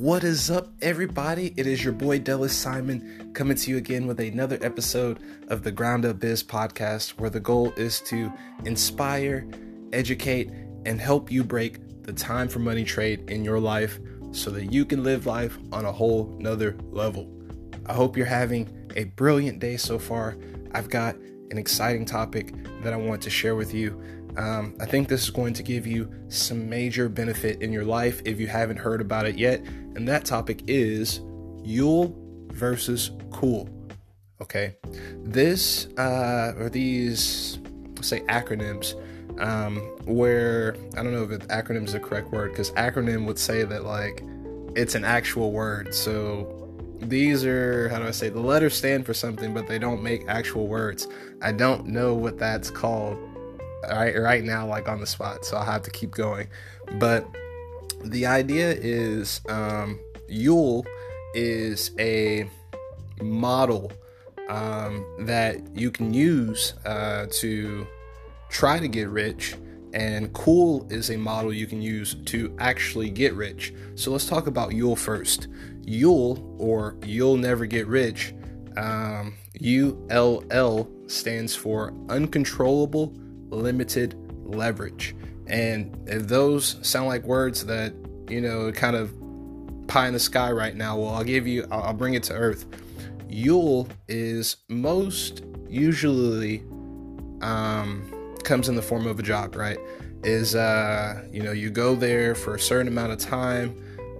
What is up, everybody? It is your boy Dallas Simon coming to you again with another episode of the Ground Up Biz podcast, where the goal is to inspire, educate, and help you break the time for money trade in your life so that you can live life on a whole nother level. I hope you're having a brilliant day so far. I've got an exciting topic that I want to share with you. Um, I think this is going to give you some major benefit in your life if you haven't heard about it yet. And that topic is Yule versus Cool. Okay. This, uh, or these, say acronyms, um, where I don't know if acronym is the correct word because acronym would say that like it's an actual word. So these are how do I say the letters stand for something, but they don't make actual words. I don't know what that's called right right now, like on the spot. So I'll have to keep going. But the idea is um, Yule is a model um, that you can use uh, to try to get rich. And cool is a model you can use to actually get rich. So let's talk about Yule first. Yule, or You'll Never Get Rich, um, ULL stands for Uncontrollable Limited Leverage. And if those sound like words that, you know, kind of pie in the sky right now, well, I'll give you, I'll, bring it to earth. Yule is most usually um, comes in the form of a job, right? Is uh, you know you go there for a certain amount of time.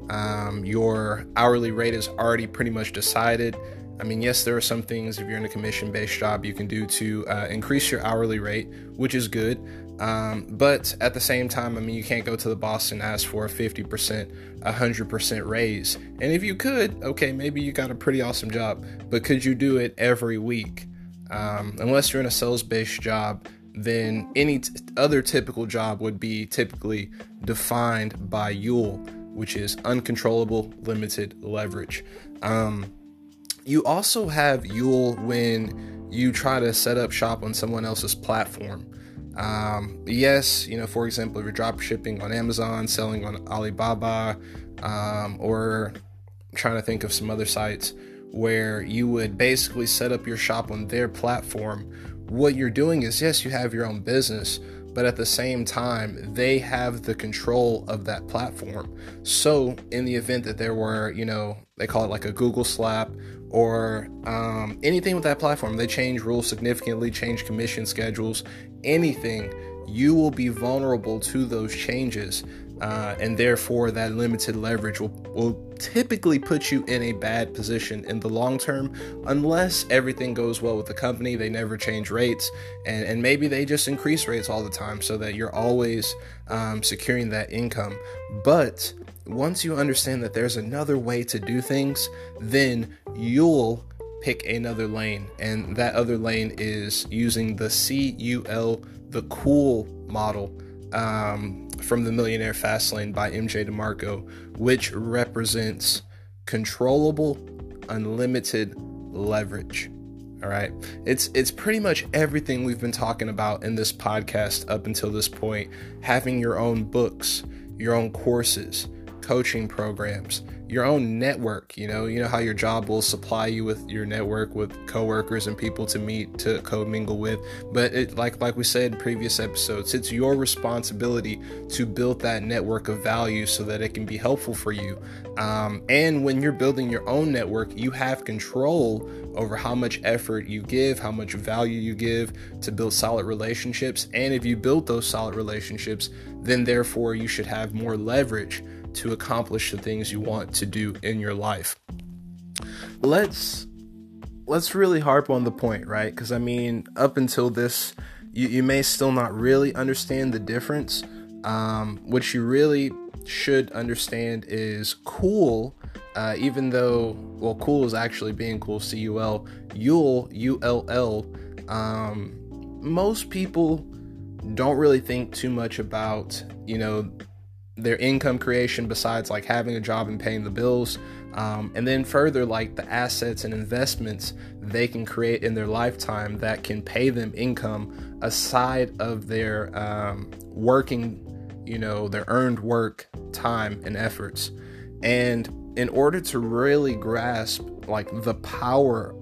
Um, your hourly rate is already pretty much decided. I mean, yes, there are some things if you're in a commission based job you can do to uh, increase your hourly rate, which is good. Um, but at the same time, I mean, you can't go to the boss and ask for a 50%, 100% raise. And if you could, okay, maybe you got a pretty awesome job, but could you do it every week? Um, unless you're in a sales based job, then any t- other typical job would be typically defined by Yule, which is uncontrollable limited leverage. Um, you also have Yule when you try to set up shop on someone else's platform. Um, yes, you know, for example, if you're drop shipping on Amazon, selling on Alibaba, um, or trying to think of some other sites where you would basically set up your shop on their platform what you're doing is yes, you have your own business, but at the same time, they have the control of that platform. So, in the event that there were, you know, they call it like a Google slap or um, anything with that platform, they change rules significantly, change commission schedules, anything, you will be vulnerable to those changes uh, and therefore that limited leverage will, will typically put you in a bad position in the long term. Unless everything goes well with the company they never change rates and, and maybe they just increase rates all the time so that you're always um, securing that income. But once you understand that there's another way to do things then you'll pick another lane and that other lane is using the cul the cool model um, from the Millionaire Fastlane by MJ DeMarco, which represents controllable, unlimited leverage. All right. It's it's pretty much everything we've been talking about in this podcast up until this point. Having your own books, your own courses, coaching programs, your own network. You know, you know how your job will supply you with your network with coworkers and people to meet to co-mingle with. But it, like like we said in previous episodes, it's your responsibility to build that network of value so that it can be helpful for you. Um, and when you're building your own network, you have control over how much effort you give, how much value you give to build solid relationships. And if you build those solid relationships, then therefore you should have more leverage to accomplish the things you want to do in your life. Let's let's really harp on the point, right? Because I mean, up until this, you, you may still not really understand the difference. Um, what you really should understand is cool, uh, even though, well, cool is actually being cool, C U L, Yule, U L L. Um, most people don't really think too much about, you know, their income creation besides like having a job and paying the bills. Um, and then further, like the assets and investments they can create in their lifetime that can pay them income aside of their um, working, you know, their earned work, time, and efforts. And in order to really grasp like the power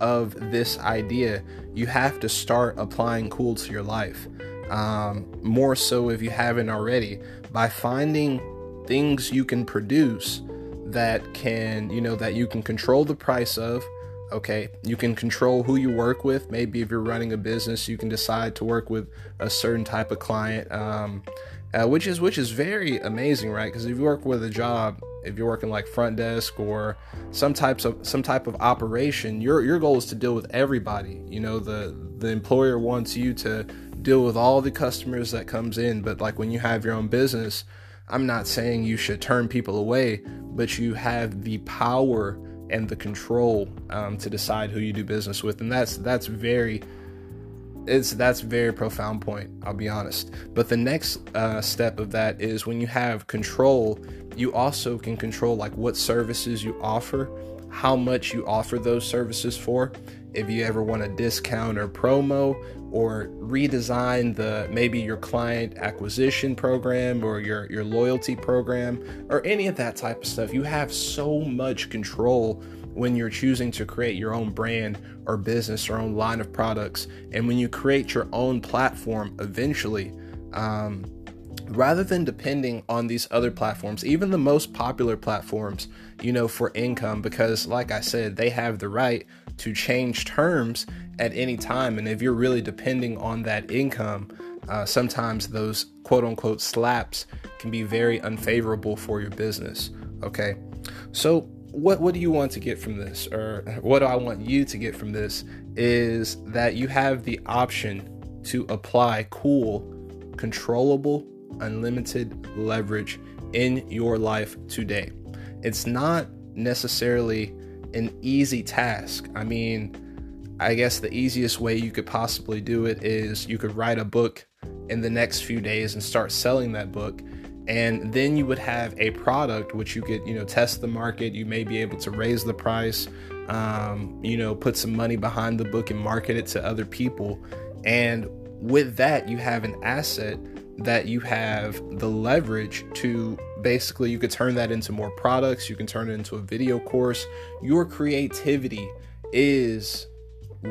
of this idea, you have to start applying cool to your life. Um, more so if you haven't already, by finding things you can produce that can, you know, that you can control the price of. Okay, you can control who you work with. Maybe if you're running a business, you can decide to work with a certain type of client, um, uh, which is which is very amazing, right? Because if you work with a job, if you're working like front desk or some types of some type of operation, your your goal is to deal with everybody. You know, the the employer wants you to deal with all the customers that comes in, but like when you have your own business, I'm not saying you should turn people away, but you have the power and the control um, to decide who you do business with, and that's that's very it's that's very profound point i'll be honest. But the next uh, step of that is when you have control you also can control like what services you offer how much you offer those services for. If you ever want a discount or promo or redesign the maybe your client acquisition program or your your loyalty program or any of that type of stuff. You have so much control when you're choosing to create your own brand or business or own line of products. And when you create your own platform eventually um, rather than depending on these other platforms even the most popular platforms you know for income because like i said they have the right to change terms at any time. And if you're really depending on that income uh, sometimes those quote unquote slaps can be very unfavorable for your business okay? So what what do you want to get from this? Or what do I want you to get from this is that you have the option to apply cool controllable unlimited leverage in your life today. It's not necessarily an easy task. I mean, I guess the easiest way you could possibly do it is you could write a book in the next few days and start selling that book. And then you would have a product which you could you know test the market. You may be able to raise the price um, you know put some money behind the book and market it to other people. And with that you have an asset that you have the leverage to basically you could turn that into more products you can turn it into a video course your creativity is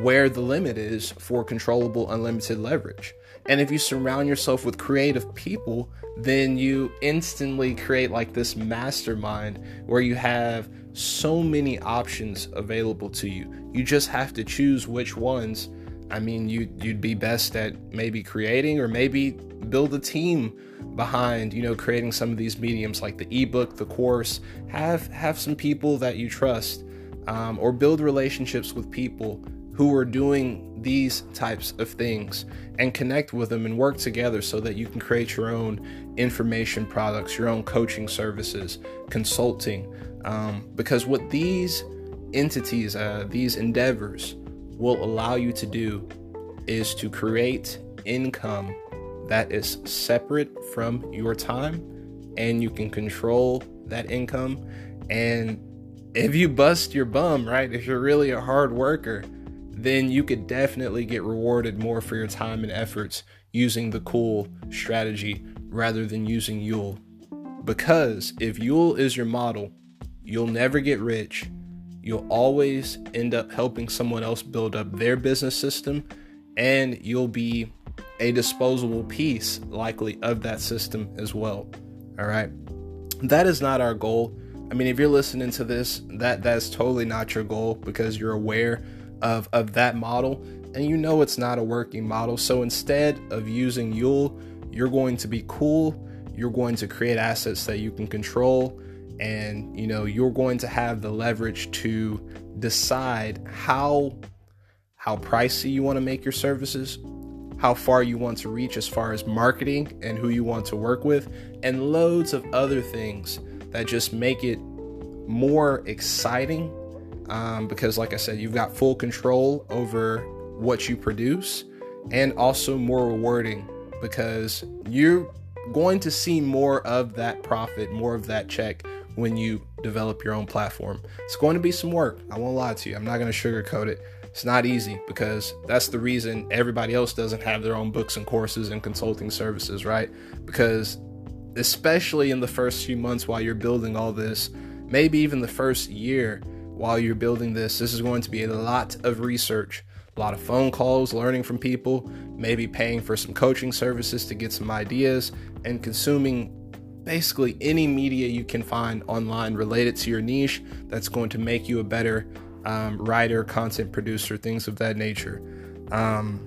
where the limit is for controllable unlimited leverage and if you surround yourself with creative people, then you instantly create like this mastermind where you have so many options available to you. You just have to choose which ones. I mean, you you'd be best at maybe creating or maybe build a team behind, you know, creating some of these mediums like the ebook, the course. Have have some people that you trust, um, or build relationships with people who are doing these types of things and connect with them and work together so that you can create your own information products, your own coaching services, consulting. Um, because what these entities, uh, these endeavors will allow you to do is to create income that is separate from your time and you can control that income. And if you bust your bum, right, if you're really a hard worker, then you could definitely get rewarded more for your time and efforts using the cool strategy rather than using Yule. Because if Yule is your model, you'll never get rich. You'll always end up helping someone else build up their business system, and you'll be a disposable piece, likely, of that system as well. All right. That is not our goal. I mean, if you're listening to this, that that's totally not your goal because you're aware of, of that model and you know it's not a working model. So instead of using Yule, you're going to be cool, you're going to create assets that you can control, and you know, you're going to have the leverage to decide how how pricey you want to make your services, how far you want to reach as far as marketing and who you want to work with, and loads of other things that just make it more exciting um, because, like I said, you've got full control over what you produce and also more rewarding because you're going to see more of that profit, more of that check when you develop your own platform. It's going to be some work. I won't lie to you. I'm not going to sugarcoat it. It's not easy because that's the reason everybody else doesn't have their own books and courses and consulting services, right? Because especially in the first few months while you're building all this, maybe even the first year while you're building this. This is going to be a lot of research, a lot of phone calls, learning from people, maybe paying for some coaching services to get some ideas, and consuming basically any media you can find online related to your niche that's going to make you a better um, writer, content producer, things of that nature. Um,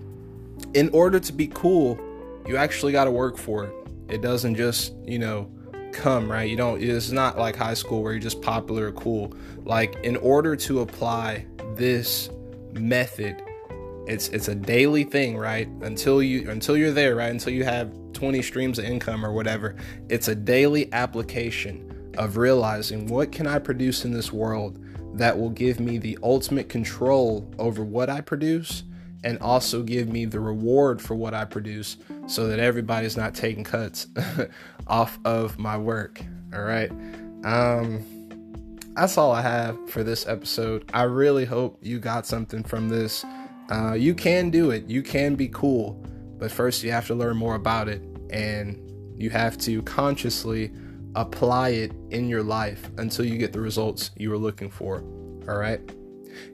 in order to be cool, you actually got to work for it. It doesn't just, you know, come, right? You don't, it's not like high school where you're just popular or cool. Like, in order to apply this method, it's it's a daily thing, right? Until you until you're there, right? Until you have 20 streams of income or whatever. It's a daily application of realizing what can I produce in this world that will give me the ultimate control over what I produce and also give me the reward for what I produce so that everybody's not taking cuts off of my work. All right. Um, that's all I have for this episode. I really hope you got something from this. Uh, you can do it, you can be cool, but first you have to learn more about it and you have to consciously apply it in your life until you get the results you were looking for. All right.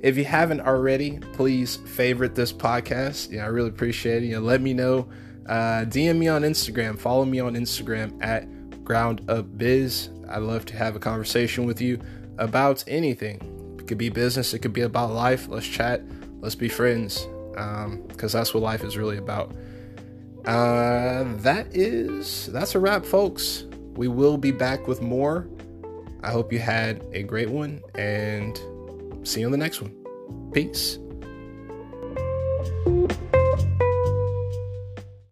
If you haven't already, please favorite this podcast. Yeah, I really appreciate it. You know, let me know. Uh, DM me on Instagram. Follow me on Instagram at Ground Up Biz. I love to have a conversation with you about anything. It could be business. It could be about life. Let's chat. Let's be friends. Because um, that's what life is really about. Uh, that is that's a wrap, folks. We will be back with more. I hope you had a great one and see you on the next one. Peace.